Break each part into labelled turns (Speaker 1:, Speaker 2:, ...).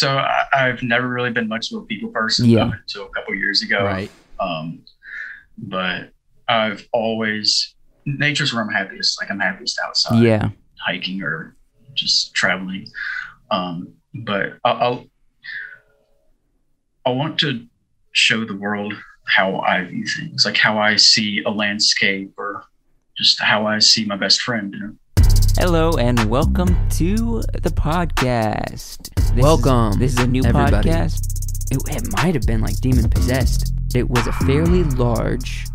Speaker 1: so I, I've never really been much of a people person
Speaker 2: Yeah.
Speaker 1: until a couple years ago.
Speaker 3: Right.
Speaker 1: Um, but I've always nature's where I'm happiest. Like I'm happiest outside,
Speaker 2: Yeah.
Speaker 1: hiking or just traveling. Um, but I, I'll I want to show the world how I view things, like how I see a landscape or just how I see my best friend. You know?
Speaker 2: Hello and welcome to the podcast. This is-
Speaker 3: Welcome,
Speaker 2: this is a new
Speaker 3: everybody.
Speaker 2: podcast.
Speaker 3: It, it might have been like demon possessed. It was a fairly large,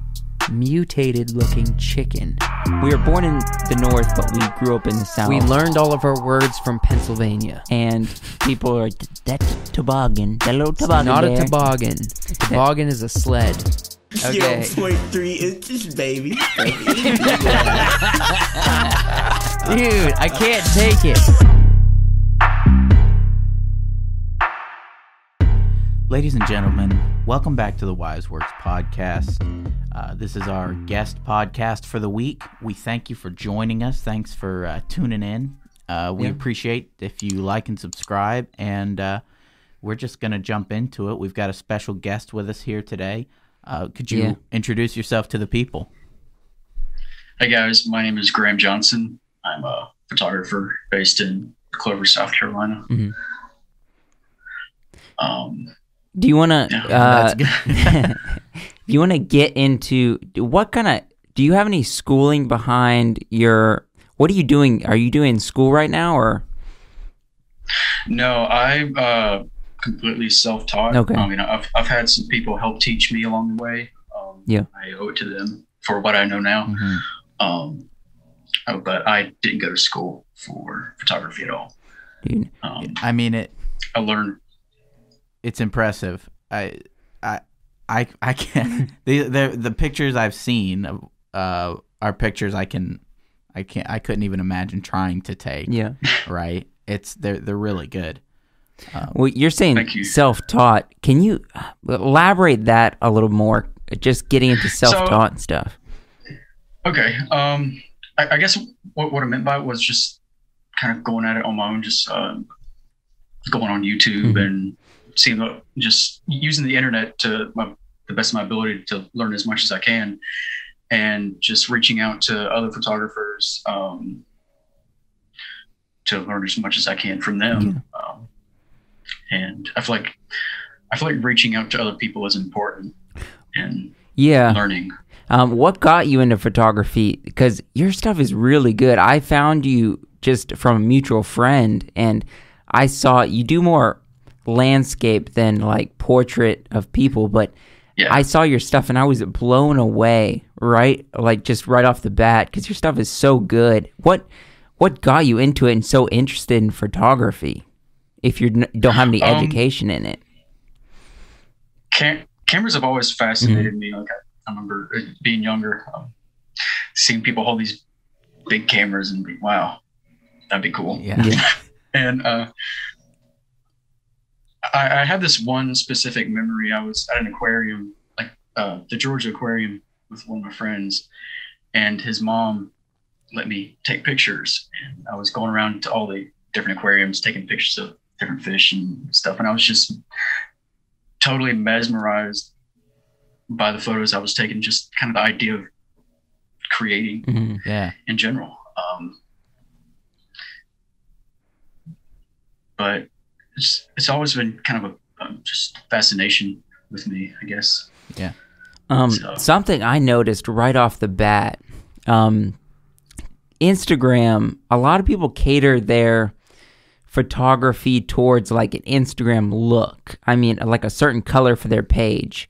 Speaker 3: mutated looking chicken.
Speaker 2: We were born in the north, but we grew up in the south.
Speaker 3: We learned all of our words from Pennsylvania.
Speaker 2: and people are that's toboggan. That little toboggan.
Speaker 3: Not a
Speaker 2: there."
Speaker 3: toboggan. Toboggan is a sled. Okay.
Speaker 4: Zero point three inches, baby.
Speaker 3: Dude, I can't take it.
Speaker 5: Ladies and gentlemen, welcome back to the Wise Works podcast. Uh, this is our guest podcast for the week. We thank you for joining us. Thanks for uh, tuning in. Uh, we
Speaker 3: Yeah.
Speaker 5: appreciate if you like and subscribe. And uh, we're just going to jump into it. We've got a special guest with us here today. Uh, could you
Speaker 2: Yeah.
Speaker 5: introduce yourself to the people?
Speaker 1: Hey guys, my name is Graham Johnson. I'm a photographer based in Clover, South Carolina.
Speaker 2: Mhm.
Speaker 1: Um,
Speaker 2: Do you want to?
Speaker 1: Yeah,
Speaker 2: Uh, do you want to get into what kind of? Do you have any schooling behind your? What are you doing? Are you doing school right now, or
Speaker 1: no, I uh, completely self-taught.
Speaker 2: Okay.
Speaker 1: I mean, I've I've had some people help teach me along the way. Um,
Speaker 2: Yeah.
Speaker 1: I owe it to them for what I know now.
Speaker 5: Mhm.
Speaker 1: Um, oh, but I didn't go to school for photography at all.
Speaker 2: dude?
Speaker 1: Um,
Speaker 5: I mean, it.
Speaker 1: I learned.
Speaker 5: it's impressive. I I I I can't the the the pictures I've seen uh are pictures I can I can't I couldn't even imagine trying to take.
Speaker 2: Yeah.
Speaker 5: Right. It's they're they're really good.
Speaker 2: Well, you're saying
Speaker 1: you.
Speaker 2: self-taught. Can you elaborate that a little more? Just getting into self-taught and stuff.
Speaker 1: Okay. Um, I, I guess what, what I meant by it was just kind of going at it on my own, just um, going on YouTube
Speaker 2: Mhm.
Speaker 1: and seeing the, just using the internet to my, the best of my ability to learn as much as I can, and just reaching out to other photographers um, to learn as much as I can from them. Um, and I feel like I feel like reaching out to other people is important and
Speaker 2: Yeah.
Speaker 1: learning.
Speaker 2: Um, what got you into photography? Because your stuff is really good. I found you just from a mutual friend, and I saw you do more landscape than like portrait of people. But
Speaker 1: Yeah.
Speaker 2: I saw your stuff, and I was blown away. Right, like just right off the bat, because your stuff is so good. What what got you into it and so interested in photography? If you don't have any
Speaker 1: Um,
Speaker 2: education in it,
Speaker 1: Cam- cameras have always fascinated me. Like I, I remember uh, being younger, um, seeing people hold these big cameras and be, wow, that'd be cool.
Speaker 5: Yeah.
Speaker 2: Yeah.
Speaker 1: And uh, I, I had this one specific memory. I was at an aquarium, like uh, the Georgia Aquarium, with one of my friends, and his mom let me take pictures. And I was going around to all the different aquariums, taking pictures of different fish and stuff. And I was just totally mesmerized by the photos I was taking, just kind of the idea of creating
Speaker 2: Mhm.
Speaker 5: Yeah.
Speaker 1: in general. Um, but it's it's always been kind of a um, just fascination with me, I guess.
Speaker 2: Um,
Speaker 1: So-
Speaker 2: something I noticed right off the bat, um, Instagram. A lot of people cater their photography towards like an Instagram look. I mean, like a certain color for their page.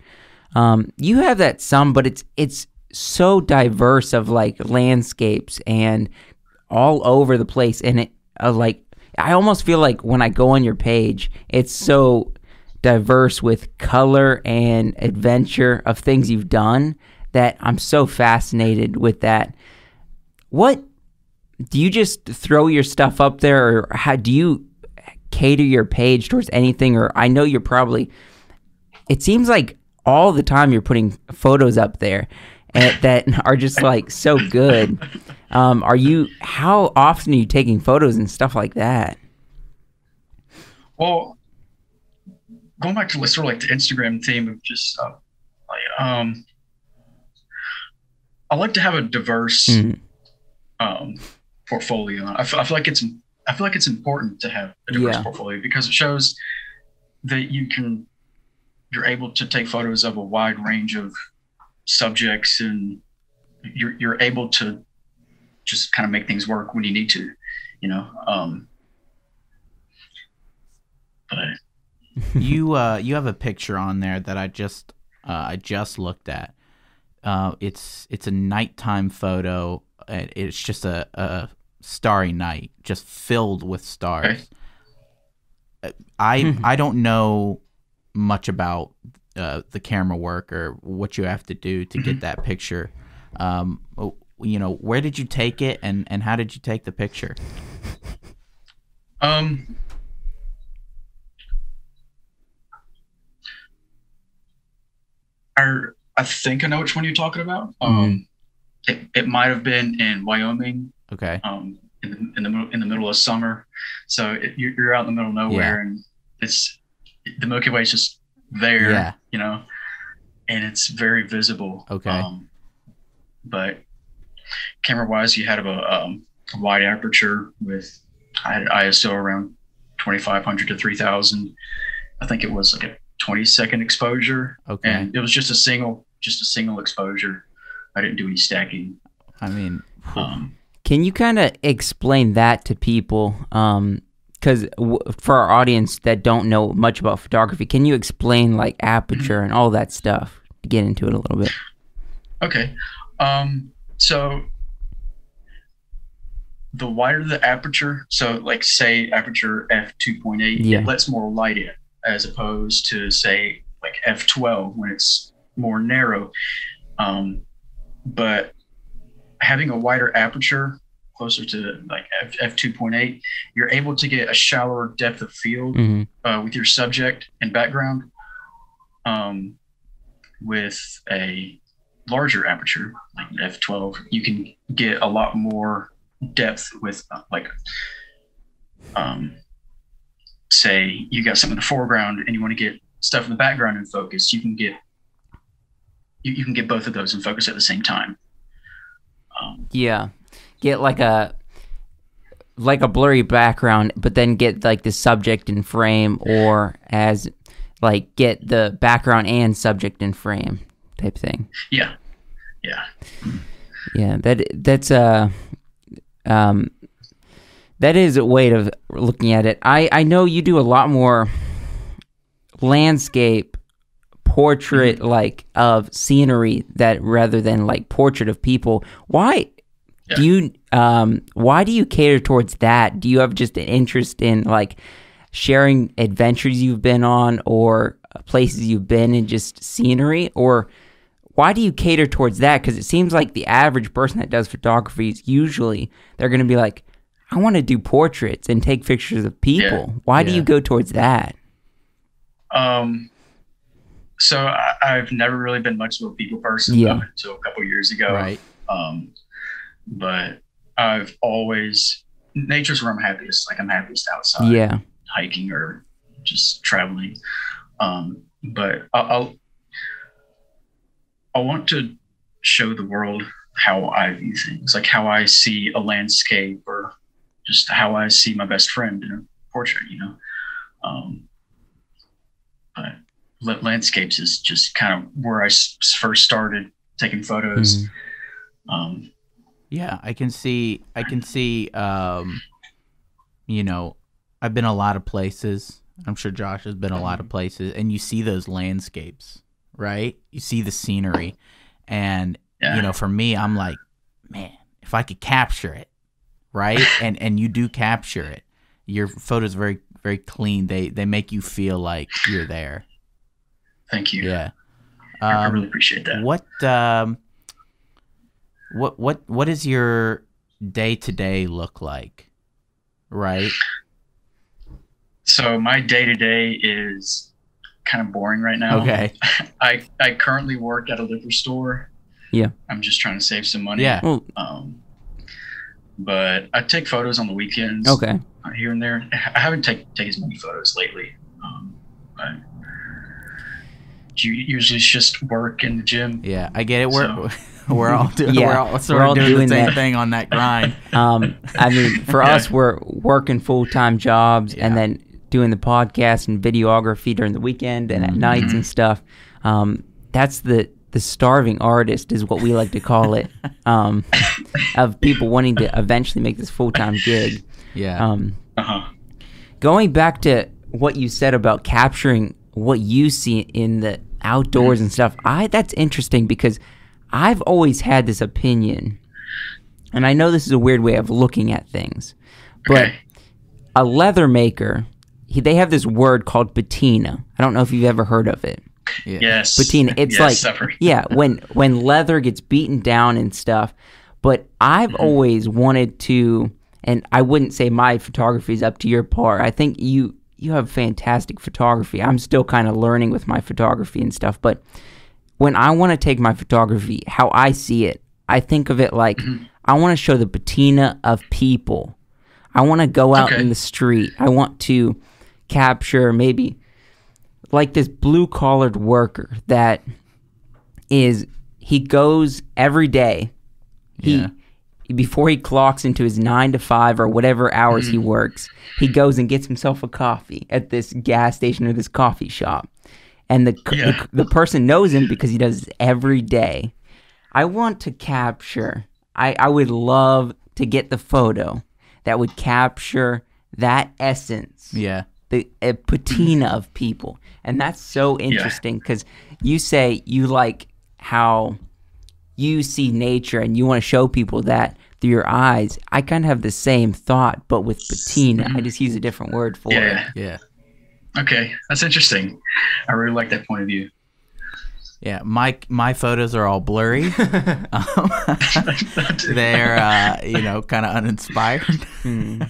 Speaker 2: Um, you have that some, but it's it's so diverse of like landscapes and all over the place, and it uh, like I almost feel like when I go on your page, it's so diverse with color and adventure of things you've done that I'm so fascinated with that. What do you just throw your stuff up there or how do you cater your page towards anything or I know you're probably it seems like all the time you're putting photos up there and, that are just like so good. Um, are you how often are you taking photos and stuff like that?
Speaker 1: Well, going back to like, sort of like the Instagram theme of just uh, like um, I like to have a diverse
Speaker 2: Mhm.
Speaker 1: um, portfolio. I feel, I feel like it's I feel like it's important to have a diverse
Speaker 2: Yeah.
Speaker 1: portfolio because it shows that you can you're able to take photos of a wide range of subjects and you're you're able to just kind of make things work when you need to, you know. Um, but
Speaker 5: you uh you have a picture on there that I just uh, I just looked at. Uh, it's it's a nighttime photo. And It's just a, a starry night, just filled with stars. Uh, I I don't know much about uh, the camera work or what you have to do to get that picture. Um, you know, where did you take it, and and how did you take the picture?
Speaker 1: Um, I I think I know which one you're talking about. Um, it, it might have been in Wyoming,
Speaker 5: Okay.
Speaker 1: um, in the in the middle in the middle of summer. So it, you're, you're out in the middle of nowhere, and it's the Milky Way is just there,
Speaker 5: Yeah.
Speaker 1: you know, and it's very visible.
Speaker 5: Okay.
Speaker 1: Um, but camera wise, you had a um, wide aperture with I had ISO around 2500 to 3000. I think it was like a 20 second exposure,
Speaker 5: Okay.
Speaker 1: and it was just a single just a single exposure. I didn't do any stacking.
Speaker 5: I mean,
Speaker 1: Um,
Speaker 2: Can you kind of explain that to people? Because w- for our audience that don't know much about photography, can you explain like aperture and all that stuff to get into it a little bit?
Speaker 1: Okay. Um, so the wider the aperture, so like say aperture f2.8,
Speaker 2: Yeah.
Speaker 1: it lets more light in as opposed to say like f12 when it's more narrow. Um, but having a wider aperture closer to like f, f2.8, you're able to get a shallower depth of field
Speaker 2: hmm
Speaker 1: uh, with your subject and background um, with a larger aperture like f12 you can get a lot more depth with uh, like um, say you got something in the foreground and you want to get stuff in the background in focus you can get you, you can get both of those in focus at the same time um,
Speaker 2: Yeah, get like a like a blurry background, but then get like the subject in frame, or as like get the background and subject in frame type thing.
Speaker 1: yeah yeah
Speaker 2: Yeah, that that's a um that is a way of looking at it. I I know you do a lot more landscape portrait like of scenery that rather than like portrait of people. Why do you um why do you cater towards that? Do you have just an interest in like sharing adventures you've been on or places you've been and just scenery or why do you cater towards that? Because it seems like the average person that does photography is usually they're going to be like, I want to do portraits and take pictures of people. Why do you go towards that?
Speaker 1: Um, so I, I've never really been much of a people person
Speaker 2: Yeah.
Speaker 1: until a couple years ago.
Speaker 5: right.
Speaker 1: Um, but I've always nature's where I'm happiest. Like I'm happiest outside,
Speaker 2: yeah.
Speaker 1: hiking or just traveling. Um, but I, I'll I want to show the world how I view things, like how I see a landscape or just how I see my best friend in a portrait. You know. Um, but landscapes is just kind of where I s- first started taking photos.
Speaker 2: Mhm.
Speaker 1: Um,
Speaker 5: Yeah, I can see. I can see. Um, you know, I've been a lot of places. I'm sure Josh has been a lot of places, and you see those landscapes, right? You see the scenery, and
Speaker 1: yeah.
Speaker 5: you know, for me, I'm like, man, if I could capture it, right? and and you do capture it. Your photos are very very clean. They they make you feel like you're there.
Speaker 1: Thank you.
Speaker 5: Yeah.
Speaker 1: I, I
Speaker 5: Um,
Speaker 1: really appreciate that.
Speaker 5: What um what what what does your day to day look like? Right?
Speaker 1: So my day to day is kind of boring right now.
Speaker 5: Okay.
Speaker 1: I I currently work at a liquor store.
Speaker 2: Yeah.
Speaker 1: I'm just trying to save some money.
Speaker 5: Yeah.
Speaker 2: Well,
Speaker 1: Um, but I take photos on the weekends.
Speaker 2: okay.
Speaker 1: uh, Here and there. I haven't taken take as many photos lately. Um, But you usually it's just work in the gym.
Speaker 5: Yeah, I get it. We're
Speaker 1: So-
Speaker 5: we're all doing
Speaker 2: Yeah,
Speaker 5: we're all sort
Speaker 2: we're
Speaker 5: of
Speaker 2: all
Speaker 5: doing,
Speaker 2: doing
Speaker 5: the same
Speaker 2: that.
Speaker 5: thing on that grind.
Speaker 2: Um, I mean, for
Speaker 1: Yeah.
Speaker 2: us, we're working full time jobs and then doing the podcast and videography during the weekend and at nights and stuff. Um, that's the the starving artist is what we like to call it. Um, of people wanting to eventually make this full time gig.
Speaker 5: yeah.
Speaker 2: Um,
Speaker 1: Uh huh.
Speaker 2: going back to what you said about capturing what you see in the outdoors and stuff i that's interesting because i've always had this opinion and i know this is a weird way of looking at things but
Speaker 1: Okay.
Speaker 2: a leather maker he, they have this word called patina i don't know if you've ever heard of it
Speaker 5: yeah.
Speaker 1: Yes.
Speaker 2: patina it's
Speaker 1: yes,
Speaker 2: like
Speaker 1: I've
Speaker 2: yeah when when leather gets beaten down and stuff but i've
Speaker 1: Mm-hmm.
Speaker 2: always wanted to and i wouldn't say my photography is up to your par i think you you have fantastic photography i'm still kind of learning with my photography and stuff but when i want to take my photography how i see it i think of it like i want to show the patina of people i want to go out
Speaker 1: Okay.
Speaker 2: in the street i want to capture maybe like this blue collared worker that is he goes every day he
Speaker 5: Yeah.
Speaker 2: Before he clocks into his nine to five or whatever hours he mm. works he goes and gets himself a coffee at this gas station or this coffee shop. And the,
Speaker 1: Yeah.
Speaker 2: the the person knows him because he does it every day. I want to capture i i would love to get the photo that would capture that essence.
Speaker 5: Yeah.
Speaker 2: the patina of people. And that's so interesting because you say you like how you see nature and you want to show people that through your eyes i kind of have the same thought but with patina i just use a different word for
Speaker 1: Yeah.
Speaker 5: Yeah.
Speaker 1: Okay. That's interesting. I really like that point of view.
Speaker 5: Yeah, my my photos are all blurry. um, they're uh, you know kind of uninspired,
Speaker 2: Hmm.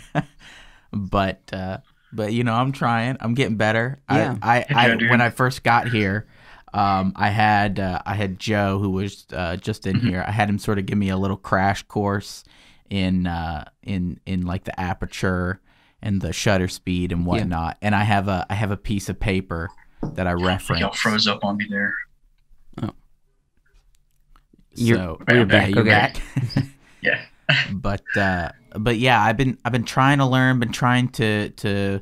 Speaker 5: but uh, but you know I'm trying. I'm getting better.
Speaker 2: Yeah.
Speaker 5: I, I, I
Speaker 1: Yeah,
Speaker 5: when I first got here, um, I had uh, I had Joe who was uh, just in here. I had him sort of give me a little crash course in uh, in in like the aperture and the shutter speed and whatnot. And I have a I have a piece of paper that I reference.
Speaker 1: Y'all froze up on me there. Oh.
Speaker 2: You're-
Speaker 5: so,
Speaker 2: you're
Speaker 5: yeah,
Speaker 2: back,
Speaker 5: you're
Speaker 2: okay.
Speaker 5: back.
Speaker 1: Yeah.
Speaker 5: but uh but yeah i've been i've been trying to learn been trying to to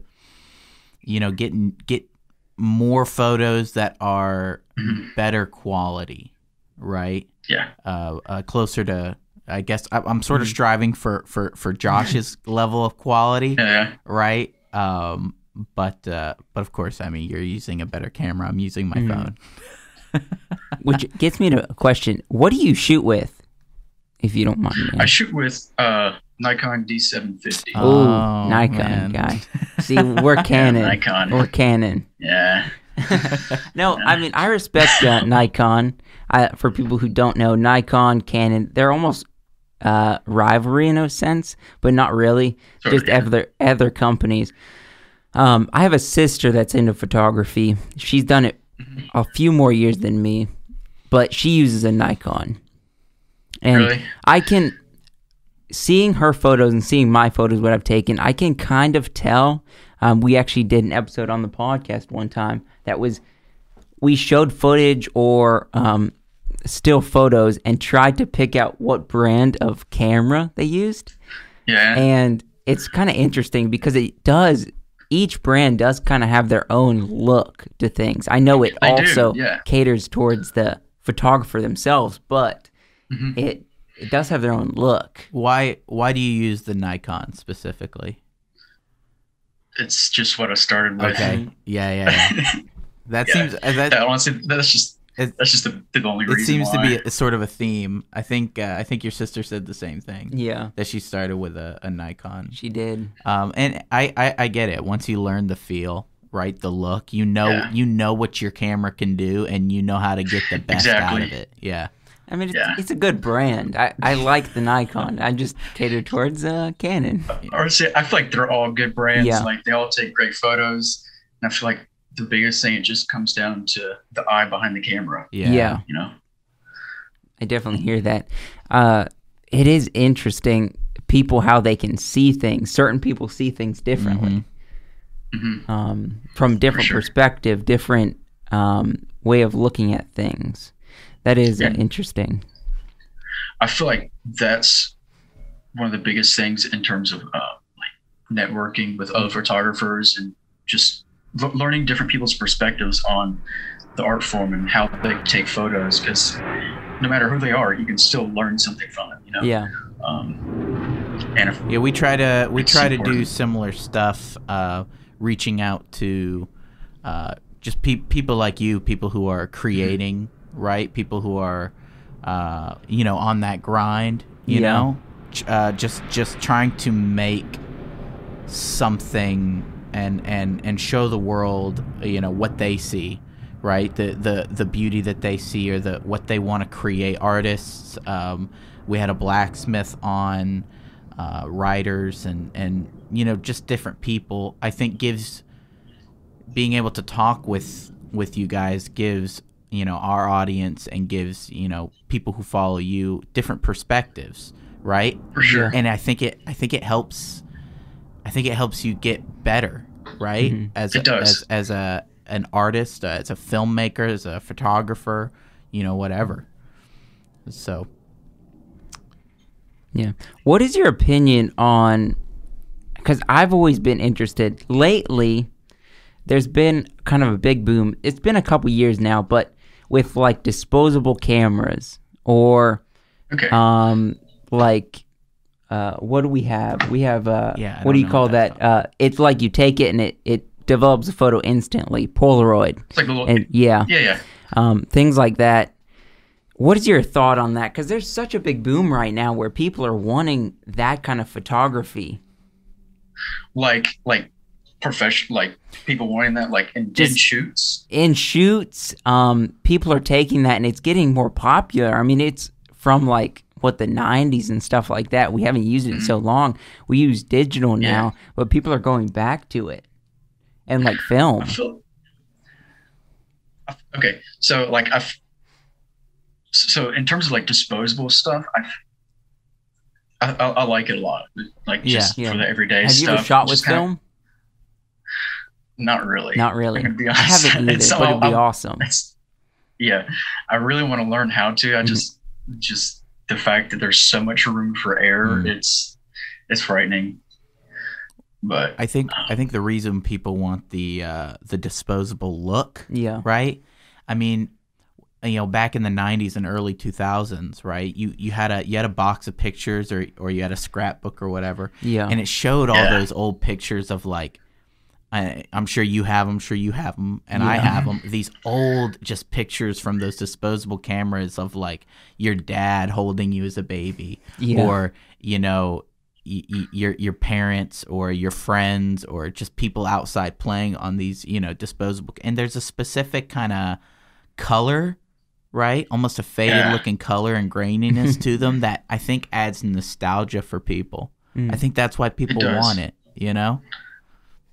Speaker 5: you know get get more photos that are. Better quality right
Speaker 1: Yeah.
Speaker 5: uh, uh closer to i guess I, i'm
Speaker 2: Mm.
Speaker 5: sort of striving for for for josh's level of quality
Speaker 1: Yeah.
Speaker 5: right um but uh but of course i mean you're using a better camera i'm using
Speaker 2: Mm.
Speaker 5: my phone
Speaker 2: which gets me to a question what do you shoot with if you don't mind me
Speaker 1: I shoot with uh Nikon D750.
Speaker 2: oh,
Speaker 5: Oh,
Speaker 2: nikon
Speaker 5: man.
Speaker 2: guy see we're canon
Speaker 1: Nikon.
Speaker 2: we're canon
Speaker 1: Yeah.
Speaker 2: no, I mean I respect uh, Nikon. I, for people who don't know, Nikon, Canon, they're almost uh, rivalry in a sense, but not really.
Speaker 1: Of,
Speaker 2: Just
Speaker 1: yeah.
Speaker 2: other other companies. Um, I have a sister that's into photography. She's done it
Speaker 1: Mm-hmm.
Speaker 2: a few more years than me, but she uses a Nikon. And
Speaker 1: Really?
Speaker 2: I can seeing her photos and seeing my photos what I've taken, I can kind of tell. Um, we actually did an episode on the podcast one time that was we showed footage or um, still photos and tried to pick out what brand of camera they used,
Speaker 1: Yeah.
Speaker 2: and it's kind of interesting because it does. Each brand does kind of have their own look to things. I know it
Speaker 1: They do,
Speaker 2: also
Speaker 1: yeah.
Speaker 2: caters towards the photographer themselves, but
Speaker 1: Mhm.
Speaker 2: it it does have their own look.
Speaker 5: why why do you use the nikon specifically
Speaker 1: It's just what I started with.
Speaker 5: okay yeah yeah, yeah. that
Speaker 1: Yeah.
Speaker 5: seems uh, that
Speaker 1: That honestly, that's just
Speaker 5: It-
Speaker 1: that's just the, the only
Speaker 5: it
Speaker 1: reason.
Speaker 5: seems to be a, sort of a theme. I think uh, I think your sister said the same thing
Speaker 2: Yeah,
Speaker 5: that she started with a, a Nikon.
Speaker 2: she did.
Speaker 5: Um, and I, I I get it. Once you learn the feel, right, the look, you know
Speaker 1: Yeah.
Speaker 5: you know what your camera can do, and you know how to get the best out of it. Yeah,
Speaker 2: I mean, it's,
Speaker 1: Yeah.
Speaker 2: it's a good brand. I, I like the Nikon. I just cater towards uh, Canon.
Speaker 1: or I feel like they're all good brands.
Speaker 2: Yeah.
Speaker 1: Like they all take great photos, and I feel like the biggest thing it just comes down to the eye behind the camera.
Speaker 5: yeah,
Speaker 2: Yeah.
Speaker 1: You know.
Speaker 2: I definitely hear that. Uh, it is interesting, people how they can see things. Certain people see things differently.
Speaker 5: Mhm.
Speaker 1: Mhm.
Speaker 2: um, from different
Speaker 1: sure.
Speaker 2: perspective, different um, way of looking at things. That is uh,
Speaker 1: Yeah.
Speaker 2: interesting.
Speaker 1: I feel like that's one of the biggest things in terms of uh, like networking with other photographers and just l- learning different people's perspectives on the art form and how they take photos. Because no matter who they are, you can still learn something from it. You know.
Speaker 2: Yeah.
Speaker 1: Um, and if,
Speaker 5: Yeah, we try to we try to do similar stuff, uh, reaching out to uh, just pe- people like you, people who are creating, right? People who are, uh, you know, on that grind. You
Speaker 2: Yeah.
Speaker 5: know, Ch- uh, just just trying to make something and and and show the world, you know, what they see. Right, the the the beauty that they see, or the what they want to create. Artists, um, we had a blacksmith on, uh, writers and and you know just different people i think gives being able to talk with with you guys gives you know our audience and gives you know people who follow you different perspectives right
Speaker 1: for sure.
Speaker 5: and i think it i think it helps i think it helps you get better right
Speaker 2: Mhm.
Speaker 5: as
Speaker 1: It does.
Speaker 5: as as a an artist uh, as a filmmaker as a photographer you know whatever so
Speaker 2: Yeah. What is your opinion on? Because I've always been interested. Lately, there's been kind of a big boom. It's been a couple years now, but with like disposable cameras or
Speaker 1: Okay.
Speaker 2: um like uh what do we have? We have uh
Speaker 5: Yeah,
Speaker 2: what do you call
Speaker 5: what
Speaker 2: that? Uh it's like you take it and it it develops a photo instantly. Polaroid.
Speaker 1: it's like a little.
Speaker 2: And yeah
Speaker 1: yeah, yeah.
Speaker 2: um, things like that. What is your thought on that? Because there's such a big boom right now where people are wanting that kind of photography.
Speaker 1: Like like professional like people wanting that like in
Speaker 2: Just-
Speaker 1: did shoots.
Speaker 2: In shoots, um, people are taking that and it's getting more popular. I mean, it's from like what the 90s and stuff like that. We haven't used it in so long. We use digital
Speaker 1: Yeah.
Speaker 2: now, but people are going back to it and like film.
Speaker 1: I feel okay. So like I've so in terms of like disposable stuff, I I, I like it a lot. Like just
Speaker 2: Yeah.
Speaker 1: for the everyday
Speaker 2: Have you
Speaker 1: stuff.
Speaker 2: ever shot with
Speaker 1: just kinda-
Speaker 2: film?
Speaker 1: Not really.
Speaker 2: Not really.
Speaker 1: I'm gonna
Speaker 2: I haven't either,
Speaker 1: And so
Speaker 2: but it'd be
Speaker 1: I'll-
Speaker 2: awesome.
Speaker 1: It's, yeah, I really want to learn how to. I
Speaker 2: Mhm.
Speaker 1: just just the fact that there's so much room for error,
Speaker 5: Mm.
Speaker 1: it's it's frightening. But
Speaker 5: I think I think the reason people want the uh, the disposable look,
Speaker 2: Yeah.
Speaker 5: right? I mean, you know, back in the '90s and early 2000s, right? You you had a you had a box of pictures, or or you had a scrapbook or whatever,
Speaker 2: Yeah.
Speaker 5: and it showed all
Speaker 1: Yeah.
Speaker 5: those old pictures of like. I, I'm sure you have them. Sure you have them, and I have them. These old just pictures from those disposable cameras of like your dad holding you as a baby,
Speaker 2: Yeah.
Speaker 5: or you know y- y- your your parents or your friends or just people outside playing on these you know disposable and there's a specific kind of color right almost a faded
Speaker 1: Yeah.
Speaker 5: looking color and graininess to them that i think adds nostalgia for people
Speaker 2: Mm.
Speaker 5: i think that's why people
Speaker 1: does.
Speaker 5: want it you know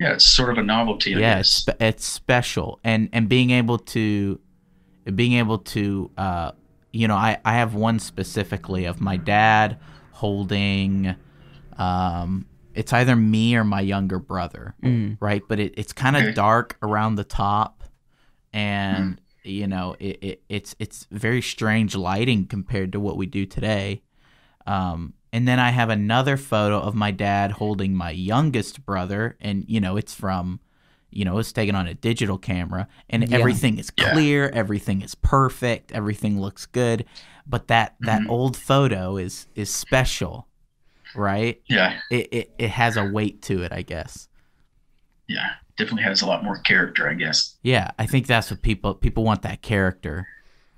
Speaker 1: yeah, it's sort of a novelty. I
Speaker 5: yeah it's, spe- it's special and and being able to being able to uh you know i i have one specifically of my dad holding um it's either me or my younger brother
Speaker 2: Mm.
Speaker 5: right but it, it's kind of
Speaker 1: Okay.
Speaker 5: dark around the top and you know it, it it's it's very strange lighting compared to what we do today um and then I have another photo of my dad holding my youngest brother, and you know it's from, you know, it's taken on a digital camera, and
Speaker 2: Yeah.
Speaker 5: everything is
Speaker 1: Yeah.
Speaker 5: clear, everything is perfect, everything looks good, but that that
Speaker 1: Mhm.
Speaker 5: old photo is is special, right?
Speaker 1: Yeah,
Speaker 5: It, it it has a weight to it, I guess.
Speaker 1: yeah, definitely has a lot more character, I guess.
Speaker 5: Yeah, I think that's what people people want that character,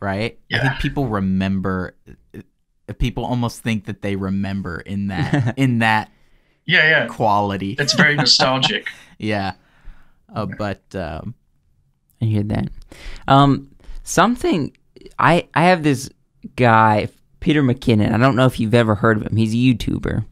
Speaker 5: right?
Speaker 1: Yeah.
Speaker 5: I think people remember. People almost think that they remember in that in that
Speaker 1: Yeah, yeah,
Speaker 5: quality.
Speaker 1: it's very nostalgic.
Speaker 5: Yeah. Uh, but um,
Speaker 2: I hear that. Um, something I I have this guy Peter McKinnon. I don't know if you've ever heard of him. He's a YouTuber.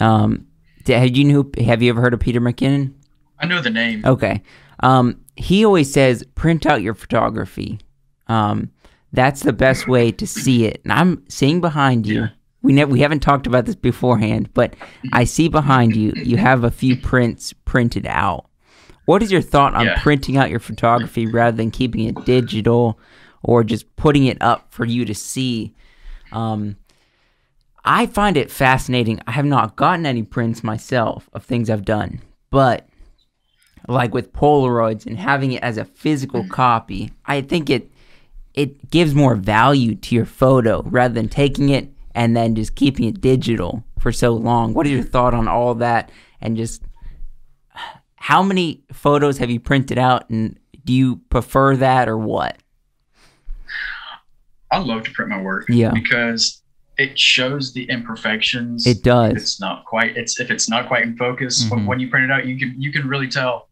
Speaker 2: Um, have you knew? Have you ever heard of Peter McKinnon?
Speaker 1: I know the name.
Speaker 2: Okay. Um, he always says, print out your photography. Um, that's the best way to see it. And I'm seeing behind you.
Speaker 1: Yeah.
Speaker 2: We never we haven't talked about this beforehand, but I see behind you you have a few prints printed out. What is your thought on
Speaker 1: Yeah.
Speaker 2: printing out your photography rather than keeping it digital or just putting it up for you to see? Um, I find it fascinating. I have not gotten any prints myself of things I've done, but like with Polaroids and having it as a physical copy, I think it it gives more value to your photo rather than taking it and then just keeping it digital for so long. What is your thought on all that and just how many photos have you printed out and do you prefer that or what?
Speaker 1: I love to print my work.
Speaker 2: Yeah.
Speaker 1: Because it shows the imperfections.
Speaker 2: It does.
Speaker 1: If it's not quite. It's if it's not quite in focus. But
Speaker 5: Mhm.
Speaker 1: when you print it out, you can you can really tell.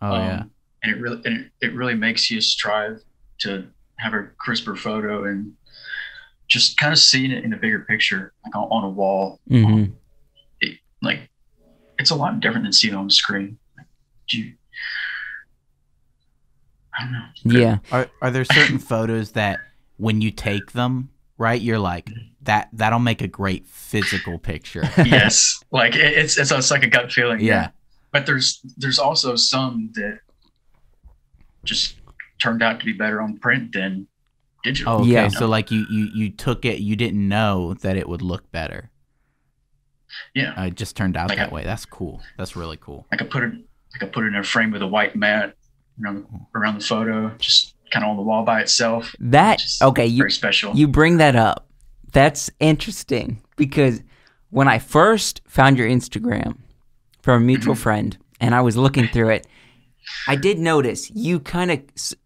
Speaker 5: Oh
Speaker 1: Um,
Speaker 5: yeah.
Speaker 1: And it really and it, it really makes you strive to have a crisper photo and just kind of seeing it in the bigger picture, like on, on a wall.
Speaker 2: Mhm.
Speaker 1: It, like it's a lot different than seeing it on the screen. Like, do you, I don't know.
Speaker 2: Yeah.
Speaker 5: Are are there certain photos that when you take them, right, you're like that that'll make a great physical picture.
Speaker 1: yes, like it, it's, it's it's like a gut feeling.
Speaker 5: Yeah.
Speaker 1: but there's there's also some that just turned out to be better on print than digital.
Speaker 5: Oh, okay.
Speaker 2: Yeah.
Speaker 5: So like you you you took it, you didn't know that it would look better.
Speaker 1: yeah,
Speaker 5: Uh, it just turned out
Speaker 1: Like
Speaker 5: that
Speaker 1: I-
Speaker 5: way. That's cool. That's really cool.
Speaker 1: I could put it I could put it in a frame with a white mat around around the photo, just kind of on the wall by itself.
Speaker 2: That
Speaker 1: Just
Speaker 2: okay, you
Speaker 1: very special.
Speaker 2: You bring that up. That's interesting because when I first found your Instagram from a mutual
Speaker 1: Mm-hmm.
Speaker 2: friend and I was looking through it, I did notice you kind of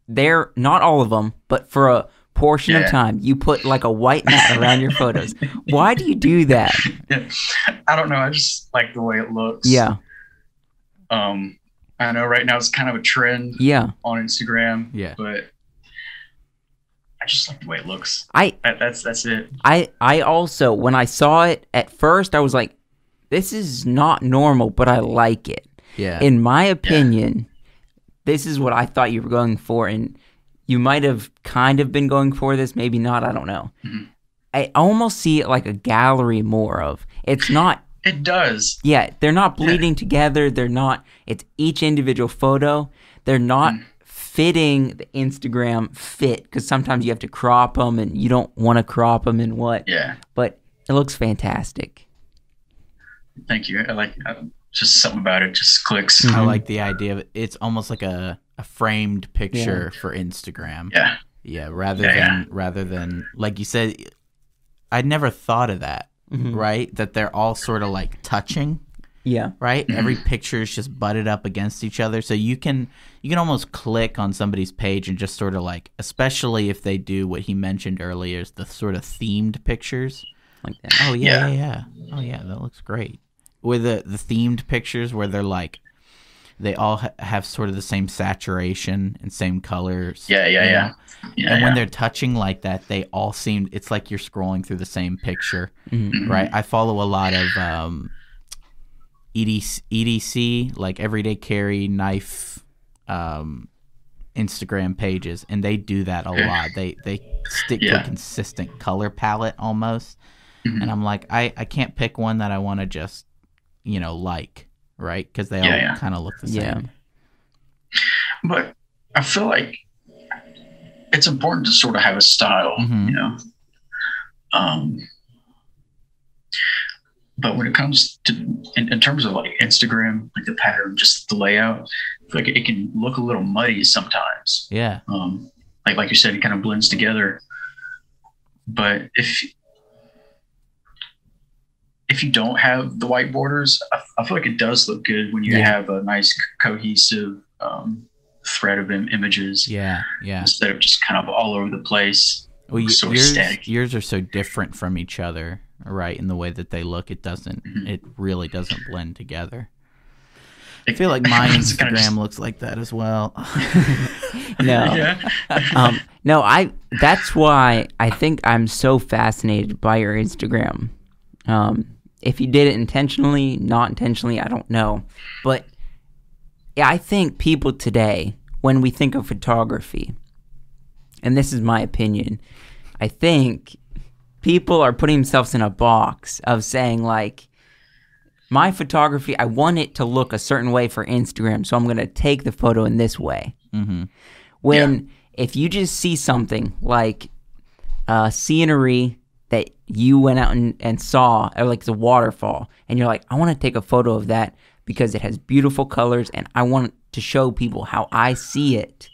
Speaker 2: there not all of them, but for a portion of time you put like a white mat around your photos. Why do you do that?
Speaker 1: Yeah. I don't know. I just like the way it looks.
Speaker 2: Yeah.
Speaker 1: Um, I know right now it's kind of a trend
Speaker 2: Yeah.
Speaker 1: on Instagram.
Speaker 5: Yeah.
Speaker 1: But I just like the way it looks.
Speaker 2: I
Speaker 1: That, that's that's it.
Speaker 2: I I also when I saw it at first I was like this is not normal, but I like it.
Speaker 5: Yeah.
Speaker 2: in my opinion, this is what I thought you were going for, and you might have kind of been going for this, maybe not. I don't know.
Speaker 1: Mhm.
Speaker 2: I almost see it like a gallery more of. It's not.
Speaker 1: It does.
Speaker 2: Yeah, they're not bleeding together. They're not. It's each individual photo. They're not
Speaker 1: Mm.
Speaker 2: fitting the Instagram fit because sometimes you have to crop them, and you don't want to crop them and what.
Speaker 1: Yeah.
Speaker 2: But it looks fantastic.
Speaker 1: Thank you. I like uh, just something about it just clicks.
Speaker 2: Mm.
Speaker 5: I like the idea of it. It's almost like a, a framed picture for Instagram.
Speaker 1: Yeah.
Speaker 5: Yeah, rather
Speaker 1: Yeah,
Speaker 5: than rather than like you said, I'd never thought of that.
Speaker 2: Mhm.
Speaker 5: Right, that they're all sort of like touching.
Speaker 2: Yeah.
Speaker 5: Right, every picture is just butted up against each other, so you can you can almost click on somebody's page and just sort of like, especially if they do what he mentioned earlier, is the sort of themed pictures.
Speaker 2: Like that.
Speaker 5: Oh yeah, yeah,
Speaker 1: Yeah.
Speaker 5: yeah. Oh yeah, that looks great. With the the themed pictures where they're like, they all ha- have sort of the same saturation and same colors.
Speaker 1: Yeah. Yeah.
Speaker 5: you
Speaker 1: Yeah.
Speaker 5: know?
Speaker 1: Yeah.
Speaker 5: and when they're touching like that, they all seem. It's like you're scrolling through the same picture,
Speaker 2: Mhm.
Speaker 5: right? I follow a lot of um, EDC, EDC, like Everyday Carry Knife, um, Instagram pages, and they do that a lot. They they stick to a consistent color palette almost
Speaker 1: Mhm.
Speaker 5: and I'm like, I, I can't pick one that I want to just, you know, like, right? Because they
Speaker 1: Yeah,
Speaker 5: all
Speaker 1: yeah.
Speaker 5: kind of look the
Speaker 2: Yeah.
Speaker 5: same.
Speaker 1: but I feel like it's important to sort of have a style,
Speaker 5: Mhm.
Speaker 1: you know. Um, but when it comes to in, in terms of like Instagram, like the pattern, just the layout, like it can look a little muddy sometimes.
Speaker 5: Yeah,
Speaker 1: Um, like like you said, it kind of blends together. But if if you don't have the white borders, I, I feel like it does look good when you
Speaker 2: Yeah.
Speaker 1: have a nice cohesive um, thread of Im- images
Speaker 5: yeah, yeah.
Speaker 1: instead of just kind of all over the place.
Speaker 5: Well,
Speaker 1: of
Speaker 5: yours, yours are so different from each other, right? In the way that they look, it doesn't,
Speaker 1: Mhm.
Speaker 5: it really doesn't blend together. I feel like my Instagram
Speaker 1: just-
Speaker 5: looks like that as well.
Speaker 2: No.
Speaker 1: yeah,
Speaker 2: um, no, I. That's why I think I'm so fascinated by your Instagram. Um, if he did it intentionally, not intentionally, I don't know, but yeah, I think people today, when we think of photography, and this is my opinion, I think people are putting themselves in a box of saying like my photography, I want it to look a certain way for Instagram, so I'm going to take the photo in this way.
Speaker 5: Mm-hmm.
Speaker 2: When if you just see something like uh, scenery you went out and, and saw, like the waterfall, and you're like, I want to take a photo of that because it has beautiful colors and I want to show people how I see it.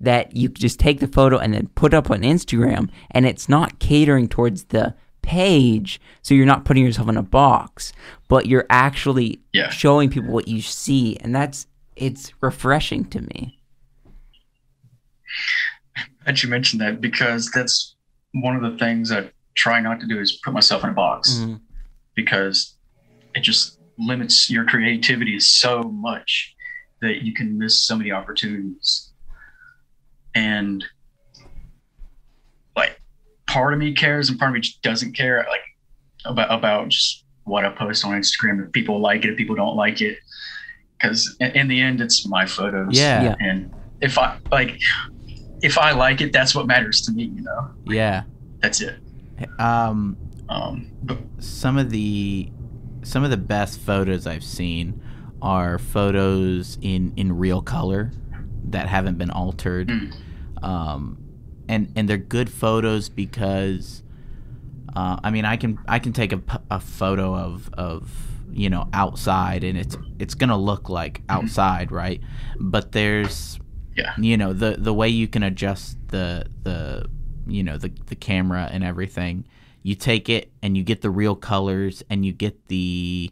Speaker 2: That you just take the photo and then put up on Instagram, and it's not catering towards the page, so you're not putting yourself in a box, but you're actually
Speaker 1: Yeah.
Speaker 2: showing people what you see, and that's it's refreshing to me.
Speaker 1: that you mentioned that because that's one of the things I try not to do is put myself in a box
Speaker 2: Mhm.
Speaker 1: because it just limits your creativity so much that you can miss so many opportunities. And like part of me cares and part of me just doesn't care like about about just what I post on Instagram. If people like it, if people don't like it. Because in, in the end it's my photos.
Speaker 5: Yeah.
Speaker 2: Yeah.
Speaker 1: And if I like if I like it, that's what matters to me, you know.
Speaker 5: Yeah.
Speaker 1: That's it.
Speaker 5: Um,
Speaker 1: Um
Speaker 5: some of the some of the best photos I've seen are photos in in real color that haven't been altered.
Speaker 1: Mm.
Speaker 5: Um, and and they're good photos because uh, I mean I can I can take a, a photo of of you know outside and it's it's gonna look like outside right but there's
Speaker 1: Yeah.
Speaker 5: you know the the way you can adjust the the you know the the camera and everything you take it and you get the real colors and you get the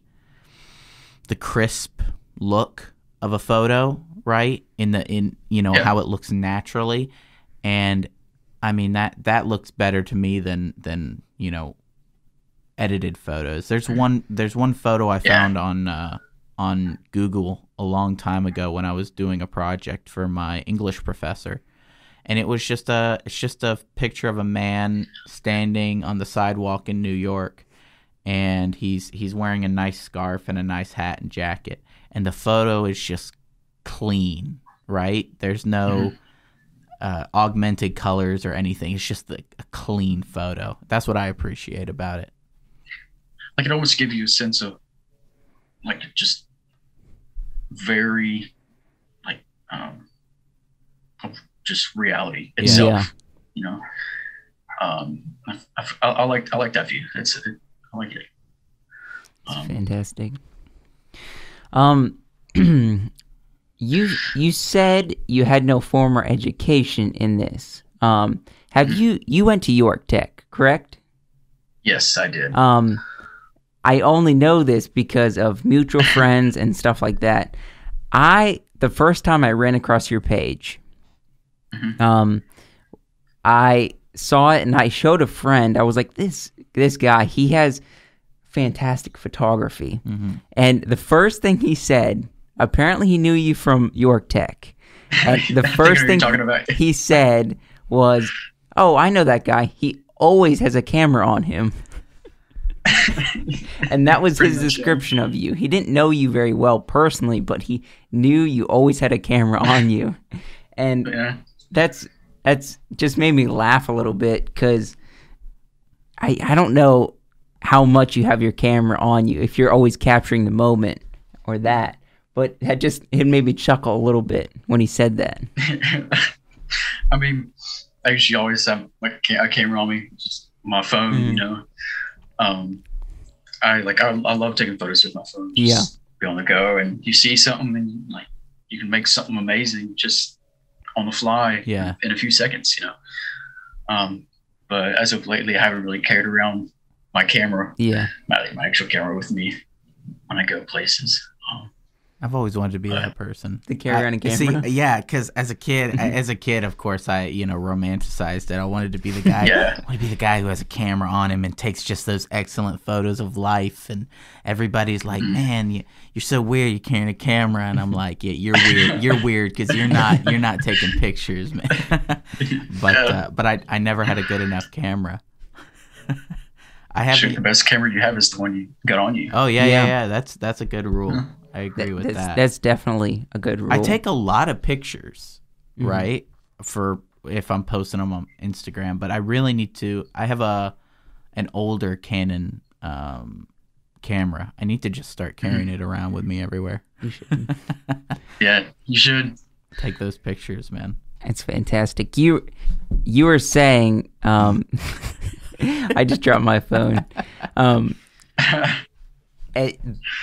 Speaker 5: the crisp look of a photo right in the in you know
Speaker 1: Yeah.
Speaker 5: how it looks naturally and i mean that that looks better to me than than you know edited photos there's one there's one photo i.
Speaker 1: Yeah.
Speaker 5: found on uh on google a long time ago when i was doing a project for my english professor and it was just a it's just a picture of a man standing on the sidewalk in New York. And he's he's wearing a nice scarf and a nice hat and jacket. And the photo is just clean right? There's no uh, augmented colors or anything. It's just a, a clean photo. That's what i appreciate about it.
Speaker 1: Like it almost gives you a sense of like just very like um just reality itself
Speaker 2: Yeah.
Speaker 1: you know um I, I, I like i like that view it's i like it um,
Speaker 2: Fantastic. Um, you you said you had no former education in this. Um, have you you went to York Tech, correct?
Speaker 1: yes i did
Speaker 2: Um, I only know this because of mutual friends and stuff like that. I the first time I ran across your page,
Speaker 1: Mhm.
Speaker 2: um, I saw it and I showed a friend. I was like, this this guy, he has fantastic photography.
Speaker 5: mm-hmm.
Speaker 2: And the first thing he said, apparently he knew you from York Tech. And the
Speaker 1: I think I
Speaker 2: first thing
Speaker 1: what you're talking about
Speaker 2: he said was, "Oh, I know that guy. He always has a camera on him." and that was
Speaker 1: Pretty
Speaker 2: his description of you. He didn't know you very well personally, but he knew you always had a camera on you. And
Speaker 1: yeah
Speaker 2: that's that's just made me laugh a little bit because I I don't know how much you have your camera on you if you're always capturing the moment or that, but that just it made me chuckle a little bit when he said that.
Speaker 1: I mean, I usually always have my a ca- a camera on me, just my phone, you
Speaker 2: Mhm.
Speaker 1: know. Um, I like I, I love taking photos with my phone. Just
Speaker 2: Yeah.
Speaker 1: be on the go, and you see something, and like you can make something amazing just on the fly.
Speaker 5: Yeah.
Speaker 1: in a few seconds, you know. Um, but as of lately, I haven't really carried around my camera,
Speaker 2: Yeah,
Speaker 1: my, my actual camera, with me when I go places. Um,
Speaker 5: I've always wanted to be that person.
Speaker 2: the carry on a
Speaker 5: I- see,
Speaker 2: camera.
Speaker 5: yeah, because as a kid, as a kid, of course, I you know romanticized it. I wanted to be the guy.
Speaker 1: Yeah.
Speaker 5: I want to be the guy who has a camera on him and takes just those excellent photos of life. And everybody's like,
Speaker 1: Mm-hmm.
Speaker 5: "Man, you, you're so weird. You're carrying a camera." And I'm like, "Yeah, you're weird. You're weird because you're not you're not taking pictures, man." but
Speaker 1: Yeah.
Speaker 5: uh, but I I never had a good enough camera. I
Speaker 1: shoot, the best camera you have is the one you got on you.
Speaker 5: Oh yeah, yeah,
Speaker 2: Yeah.
Speaker 5: yeah. That's that's a good rule.
Speaker 1: Yeah.
Speaker 5: I agree with
Speaker 2: that's,
Speaker 5: that.
Speaker 2: that's definitely a good rule.
Speaker 5: I take a lot of pictures,
Speaker 2: Mhm.
Speaker 5: right? For if I'm posting them on Instagram, but I really need to. I have a an older Canon um, camera. I need to just start carrying it around with me everywhere.
Speaker 2: You should.
Speaker 1: Yeah, you should.
Speaker 5: Take those pictures, man.
Speaker 2: It's fantastic. You you were saying um I just dropped my phone. Um eh,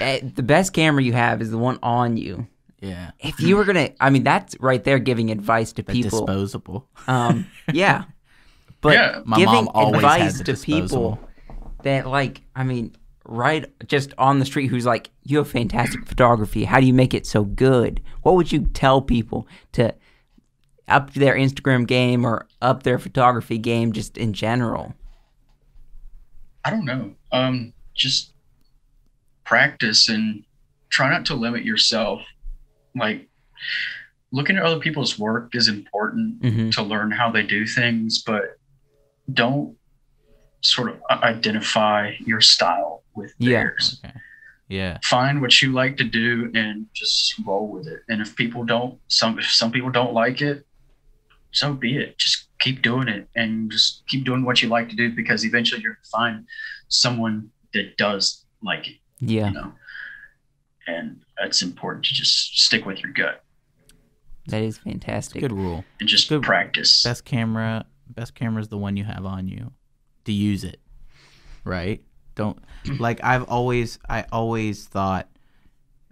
Speaker 2: eh, the best camera you have is the one on you.
Speaker 5: Yeah.
Speaker 2: If you were gonna, I mean, that's right there giving advice to
Speaker 5: But
Speaker 2: people.
Speaker 5: disposable.
Speaker 2: Um, yeah, but
Speaker 1: Yeah,
Speaker 5: my
Speaker 2: giving
Speaker 5: mom always had
Speaker 2: advice to
Speaker 5: disposable.
Speaker 2: people that, like, I mean, right, just on the street, who's like, "You have fantastic photography. How do you make it so good?" What would you tell people to up their Instagram game or up their photography game, just in general?
Speaker 1: I don't know. Um, just practice and try not to limit yourself. Like looking at other people's work is important
Speaker 2: hmm
Speaker 1: to learn how they do things, but don't sort of identify your style with
Speaker 2: Yeah.
Speaker 1: theirs.
Speaker 5: Okay. Yeah.
Speaker 1: Find what you like to do and just roll with it. And if people don't, some if some people don't like it, so be it. Just keep doing it and just keep doing what you like to do because eventually you're gonna find someone that does like it,
Speaker 2: Yeah,
Speaker 1: you know. And it's important to just stick with your gut
Speaker 2: that is fantastic.
Speaker 5: Good rule.
Speaker 1: and just
Speaker 5: Good.
Speaker 1: practice.
Speaker 5: Best camera. Best camera is the one you have on you. To use it, right? Don't like I've always I always thought,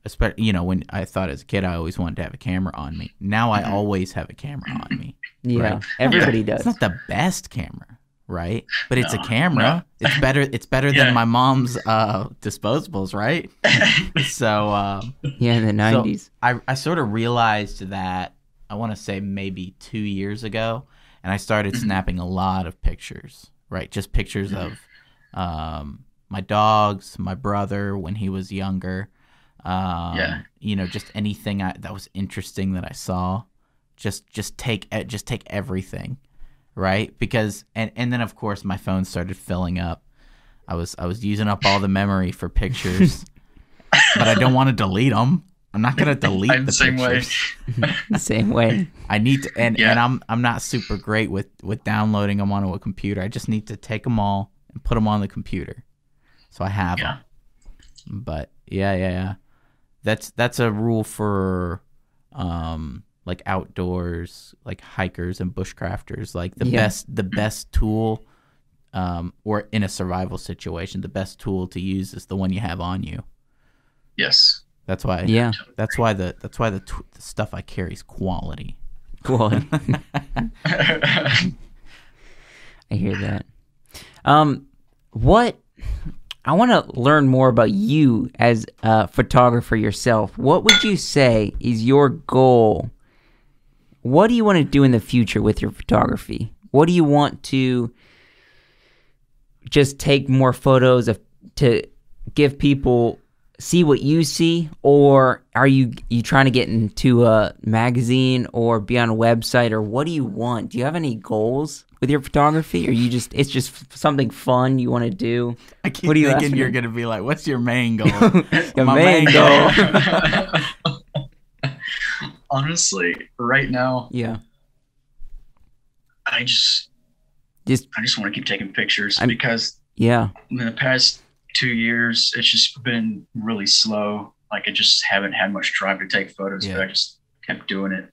Speaker 5: especially you know when I thought as a kid I always wanted to have a camera on me. Now I
Speaker 1: Mhm.
Speaker 5: always have a camera on me.
Speaker 2: Yeah,
Speaker 5: Right.
Speaker 2: everybody
Speaker 5: It's
Speaker 2: does.
Speaker 5: It's not the best camera, right? But it's a
Speaker 1: No,
Speaker 5: camera. It's better. It's better
Speaker 1: Yeah.
Speaker 5: than my mom's uh, disposables, right? so um,
Speaker 2: Yeah, in the nineties.
Speaker 5: I I sort of realized that I want to say maybe two years ago, and I started
Speaker 1: Mhm.
Speaker 5: snapping a lot of pictures, right? Just pictures of um, my dogs, my brother when he was younger. Um,
Speaker 1: Yeah.
Speaker 5: You know, just anything I, that was interesting that I saw. Just just take eh, just take everything, right? Because and and then of course my phone started filling up. I was I was using up all the memory for pictures, but I don't want to delete them. I'm not gonna delete
Speaker 1: I'm
Speaker 5: the
Speaker 1: the same way.
Speaker 5: pictures.
Speaker 2: the same way.
Speaker 5: I need to, and,
Speaker 1: Yeah.
Speaker 5: and I'm I'm not super great with with downloading them onto a computer. I just need to take them all and put them on the computer, so I have
Speaker 1: Yeah.
Speaker 5: them. But yeah, yeah, yeah. That's that's a rule for um like outdoors, like hikers and bushcrafters. Like the
Speaker 2: Yeah.
Speaker 5: best the best tool, um, or in a survival situation, the best tool to use is the one you have on you.
Speaker 1: Yes.
Speaker 5: That's why.
Speaker 2: Yeah,
Speaker 5: That's why the that's why the, t- the stuff I carry is quality.
Speaker 2: cool. I hear that. Um, what I want to learn more about you as a photographer yourself. What would you say is your goal? What do you want to do in the future with your photography? What do you want to just take more photos of to give people see what you see? Or are you you trying to get into a magazine or be on a website? Or what do you want? Do you have any goals with your photography? Or you just it's just something fun you want to do?
Speaker 5: I keep
Speaker 2: What do you
Speaker 5: thinking you're gonna be like, "What's your main goal?"
Speaker 2: your
Speaker 5: My
Speaker 2: main
Speaker 5: main
Speaker 2: goal
Speaker 1: Honestly, right now,
Speaker 2: yeah
Speaker 1: I just
Speaker 2: just
Speaker 1: I just want to keep taking pictures
Speaker 2: I'm-
Speaker 1: because
Speaker 2: yeah
Speaker 1: in the past two years, it's just been really slow. Like I just haven't had much drive to take photos,
Speaker 5: Yeah.
Speaker 1: but I just kept doing it.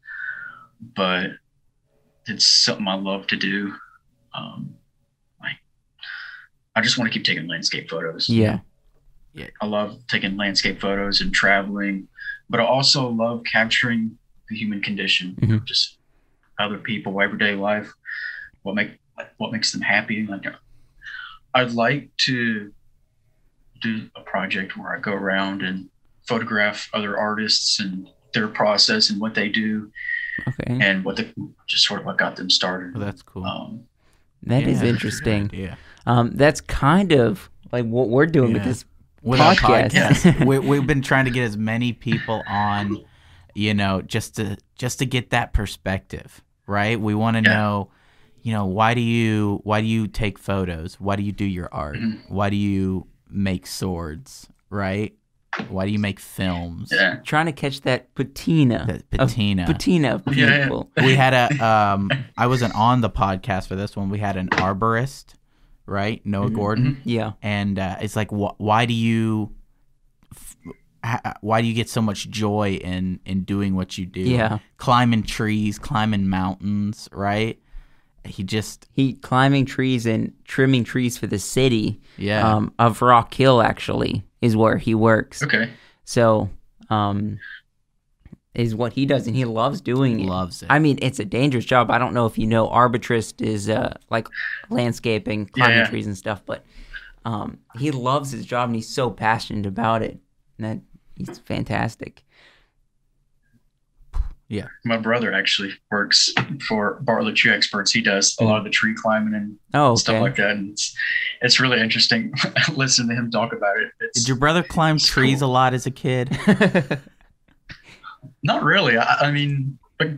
Speaker 1: But it's something I love to do. Um, like I just want to keep taking landscape photos.
Speaker 2: yeah
Speaker 1: I love taking landscape photos and traveling, but I also love capturing the human condition,
Speaker 2: Mhm.
Speaker 1: just other people, everyday life, what make what makes them happy. Like I'd like to do a project where I go around and photograph other artists and their process and what they do
Speaker 2: okay
Speaker 1: and what the just sort of what got them started.
Speaker 5: well, that's cool.
Speaker 1: Um,
Speaker 2: that is
Speaker 5: Yeah, that's a good
Speaker 2: interesting
Speaker 5: idea.
Speaker 2: um that's kind of like what we're doing with this
Speaker 5: With our
Speaker 2: podcast.
Speaker 5: podcast, we, we've been trying to get as many people on, you know, just to just to get that perspective, right? We want to
Speaker 1: Yeah.
Speaker 5: know, you know, why do you why do you take photos? Why do you do your art?
Speaker 1: Mhm.
Speaker 5: Why do you make swords? Right? Why do you make films?
Speaker 1: yeah.
Speaker 2: trying to catch that patina
Speaker 5: That
Speaker 2: of-
Speaker 5: patina.
Speaker 2: patina of
Speaker 1: Yeah, yeah.
Speaker 5: we had a um I wasn't on the podcast for this one. We had an arborist, right? Noah Gordon,
Speaker 2: Yeah.
Speaker 5: and uh, it's like, wh- why do you, f- ha- why do you get so much joy in in doing what you do?
Speaker 2: Yeah.
Speaker 5: climbing trees, climbing mountains, right? He just,
Speaker 2: He climbing trees and trimming trees for the city
Speaker 5: yeah,
Speaker 2: um, of Rock Hill, actually, is where he works.
Speaker 1: Okay.
Speaker 2: So, um, is what he does, and he loves doing it.
Speaker 5: loves it.
Speaker 2: I mean, it's a dangerous job. I don't know if you know, arborist is uh, like landscaping, climbing
Speaker 1: yeah.
Speaker 2: trees and stuff, but um, he loves his job and he's so passionate about it. And that he's fantastic. Yeah.
Speaker 1: My brother actually works for Bartlett Tree Experts. He does a lot of the tree climbing and
Speaker 2: Oh,
Speaker 1: stuff like that. And it's, it's really interesting listening to him talk about it. It's
Speaker 5: Did your brother climb trees
Speaker 1: cool.
Speaker 5: a lot as a kid?
Speaker 1: not really. I, I mean, but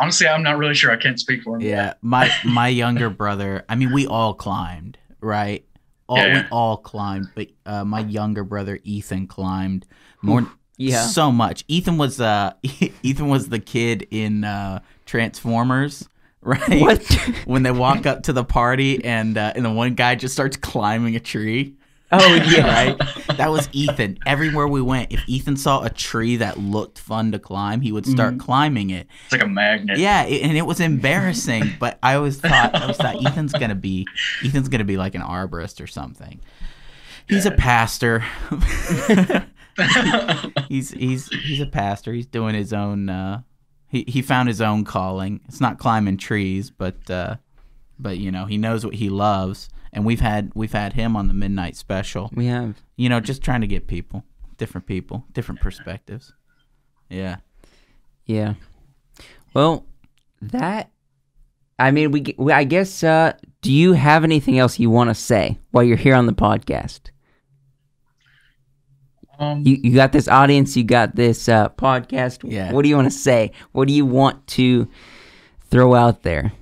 Speaker 1: honestly, I'm not really sure. I can't speak for him.
Speaker 5: Yeah, my my younger brother. I mean, we all climbed, right? All
Speaker 1: Yeah, yeah.
Speaker 5: we all climbed, but uh, my younger brother Ethan climbed more,
Speaker 2: yeah.
Speaker 5: so much. Ethan was uh Ethan was the kid in uh, Transformers, right?
Speaker 2: What?
Speaker 5: when they walk up to the party and uh, and the one guy just starts climbing a tree.
Speaker 2: oh, yeah.
Speaker 5: Right, that was Ethan. Everywhere we went, if Ethan saw a tree that looked fun to climb, he would start climbing it.
Speaker 1: It's like a magnet.
Speaker 5: Yeah, it, and it was embarrassing, but I always thought I always thought Ethan's gonna be Ethan's gonna be like an arborist or something. He's a pastor. He's he's he's a pastor. He's doing his own. Uh, he he found his own calling. It's not climbing trees, but uh, but you know he knows what he loves. And we've had we've had him on the midnight special.
Speaker 2: We have.
Speaker 5: You know, just trying to get people, different people, different perspectives. Yeah.
Speaker 2: Yeah. Well, that. I mean, we. we I guess. Uh, do you have anything else you want to say while you're here on the podcast?
Speaker 1: Um,
Speaker 2: You you got this audience. You got this uh, podcast.
Speaker 5: Yeah.
Speaker 2: What do you want to say? What do you want to throw out there?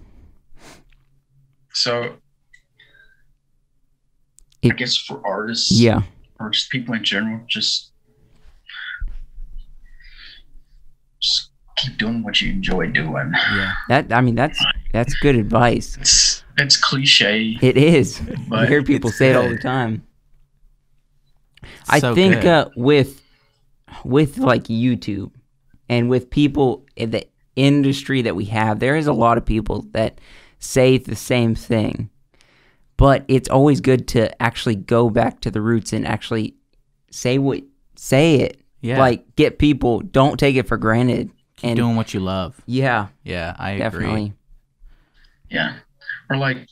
Speaker 1: so, I
Speaker 2: It-
Speaker 1: guess for artists,
Speaker 2: Yeah.
Speaker 1: or just people in general, just just keep doing what you enjoy doing.
Speaker 5: Yeah.
Speaker 2: That. I mean, that's that's good advice.
Speaker 1: It's it's cliche,
Speaker 2: It is.
Speaker 1: But
Speaker 2: you hear people
Speaker 5: it's
Speaker 2: say it all the time. I
Speaker 5: So
Speaker 2: think
Speaker 5: good.
Speaker 2: uh, with with like YouTube and with people in the industry that we have, there is a lot of people that say the same thing. But it's always good to actually go back to the roots and actually say what say it.
Speaker 5: Yeah.
Speaker 2: Like get people don't take it for granted.
Speaker 5: Keep
Speaker 2: and
Speaker 5: doing what you love.
Speaker 2: yeah,
Speaker 5: Yeah, I agree.
Speaker 2: definitely.
Speaker 1: yeah, or like,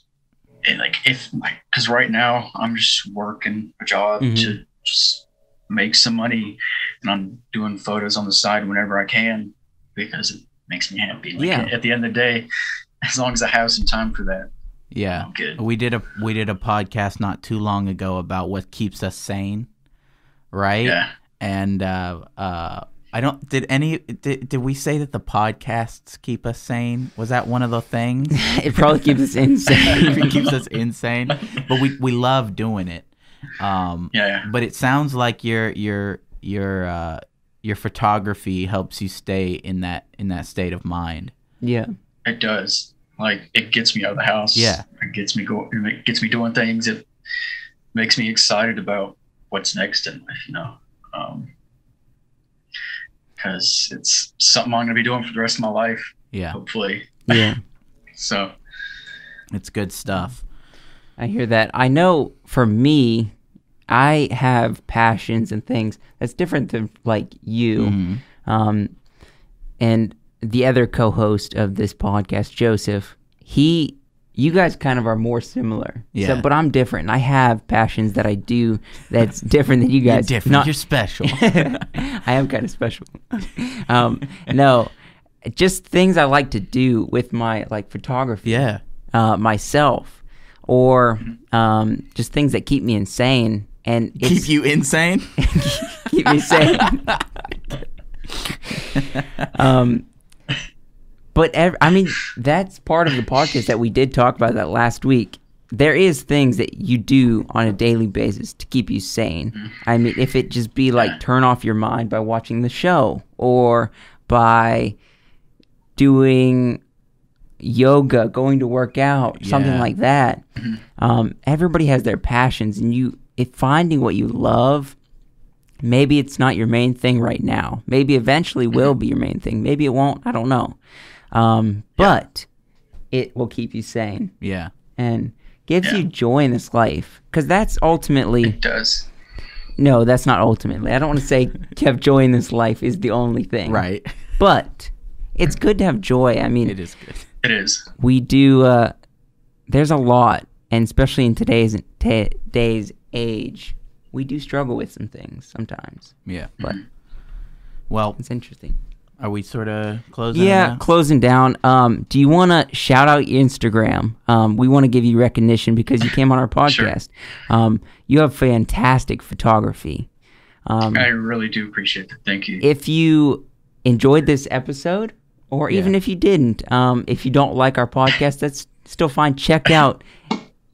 Speaker 1: like if like because right now I'm just working a job
Speaker 2: Mhm.
Speaker 1: to just make some money, and I'm doing photos on the side whenever I can because it makes me happy. Like,
Speaker 2: Yeah.
Speaker 1: At the end of the day, as long as I have some time for that,
Speaker 5: Yeah.
Speaker 1: I'm good.
Speaker 5: We did a we did a podcast not too long ago about what keeps us sane, right?
Speaker 1: Yeah.
Speaker 5: And uh, uh, I don't did any did, did we say that the podcasts keep us sane? Was that one of the things?
Speaker 2: it probably keeps us insane.
Speaker 5: it keeps us insane, but we we love doing it. Um,
Speaker 1: Yeah. yeah.
Speaker 5: but it sounds like your your your uh, your photography helps you stay in that in that state of mind.
Speaker 2: yeah.
Speaker 1: It does. Like it gets me out of the house.
Speaker 5: Yeah.
Speaker 1: It gets me go. It gets me doing things. It makes me excited about what's next in life. You know, because it's something I'm gonna be doing for the rest of my life.
Speaker 5: Yeah,
Speaker 1: Hopefully.
Speaker 2: Yeah.
Speaker 1: So
Speaker 5: it's good stuff.
Speaker 2: I hear that. I know for me, I have passions and things that's different than like you.
Speaker 5: Mhm.
Speaker 2: Um, and the other co-host of this podcast, Joseph, he, you guys kind of are more similar.
Speaker 5: Yeah.
Speaker 2: So, but I'm different. I have passions that I do that's different than you
Speaker 5: You're
Speaker 2: guys.
Speaker 5: different.
Speaker 2: Not-
Speaker 5: You're special.
Speaker 2: I am kind of special. um, no, just things I like to do with my like photography
Speaker 5: yeah.
Speaker 2: uh, myself, or um, just things that keep me insane and
Speaker 5: Keep you insane.
Speaker 2: keep me sane. um, but ev- I mean, that's part of the podcast that we did talk about that last week. There is things that you do on a daily basis to keep you sane. I mean, if it just be like turn off your mind by watching the show or by doing yoga, going to work out, something like that. Um, everybody has their passions, and you if finding what you love. Maybe it's not your main thing right now. Maybe eventually will be your main thing. Maybe it won't. I don't know. Um, but it will keep you sane
Speaker 5: Yeah.
Speaker 2: and gives
Speaker 1: Yeah.
Speaker 2: you joy in this life. Because that's ultimately
Speaker 1: It does.
Speaker 2: no, that's not ultimately. I don't want to say to have joy in this life is the only thing.
Speaker 5: Right.
Speaker 2: But it's good to have joy. I mean,
Speaker 5: It is good.
Speaker 1: It is.
Speaker 2: we do. Uh, there's a lot, and especially in today's today's age, we do struggle with some things sometimes.
Speaker 5: Yeah.
Speaker 2: But
Speaker 5: Well,
Speaker 2: it's interesting.
Speaker 5: are we sort of closing?
Speaker 2: Yeah,
Speaker 5: now?
Speaker 2: closing down. Um, do you want to shout out your Instagram? Um, we want to give you recognition because you came on our
Speaker 1: Sure.
Speaker 2: podcast. Um, you have fantastic photography. Um,
Speaker 1: I really do appreciate it. Thank you.
Speaker 2: if you enjoyed this episode, or even if you didn't, um, if you don't like our podcast, that's still fine. Check out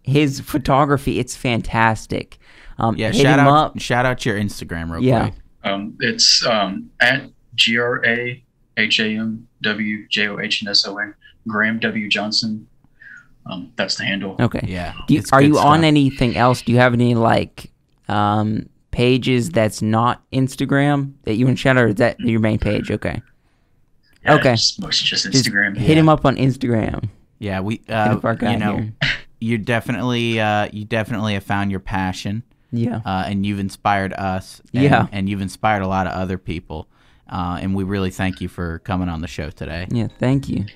Speaker 2: his photography; it's fantastic. Um,
Speaker 5: Yeah. Shout out.
Speaker 2: up.
Speaker 5: Shout out your Instagram real
Speaker 2: Yeah.
Speaker 5: quick.
Speaker 1: Um, it's um, at G R A H A M W J O H N S O N Graham W Johnson. Um, that's the handle.
Speaker 2: Okay.
Speaker 5: Yeah.
Speaker 2: Do you, are
Speaker 5: good
Speaker 2: you on anything else? Do you have any like um, pages that's not Instagram that you want to shout out? Or is that your main page? Okay.
Speaker 1: Yeah,
Speaker 2: okay.
Speaker 1: It's mostly just
Speaker 2: Just
Speaker 1: Instagram.
Speaker 2: hit him up on Instagram.
Speaker 5: Yeah. We. Uh,
Speaker 2: up our guy
Speaker 5: you know,
Speaker 2: here.
Speaker 5: you definitely. Uh, you definitely have found your passion.
Speaker 2: Yeah.
Speaker 5: uh, and you've inspired us. And,
Speaker 2: Yeah.
Speaker 5: and you've inspired a lot of other people. Uh, and we really thank you for coming on the show today.
Speaker 2: Yeah. Thank you.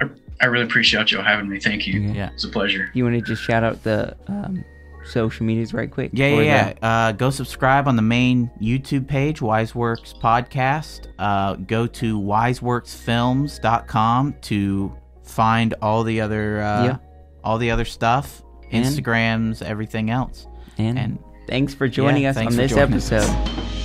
Speaker 1: I, I really appreciate y'all having me. Thank you.
Speaker 2: Yeah.
Speaker 5: Yeah.
Speaker 1: It's a pleasure.
Speaker 2: You want to just shout out the um, social medias right quick?
Speaker 5: Yeah, yeah, yeah. Uh, go subscribe on the main YouTube page, Wiseworks Podcast. Uh, go to wiseworksfilms.com to find all the other, uh,
Speaker 2: Yeah.
Speaker 5: all the other stuff,
Speaker 2: And-
Speaker 5: Instagrams, everything else.
Speaker 2: And,
Speaker 5: And
Speaker 2: thanks for joining
Speaker 5: Yeah,
Speaker 2: us
Speaker 5: thanks
Speaker 2: on this
Speaker 5: joining us.
Speaker 2: episode.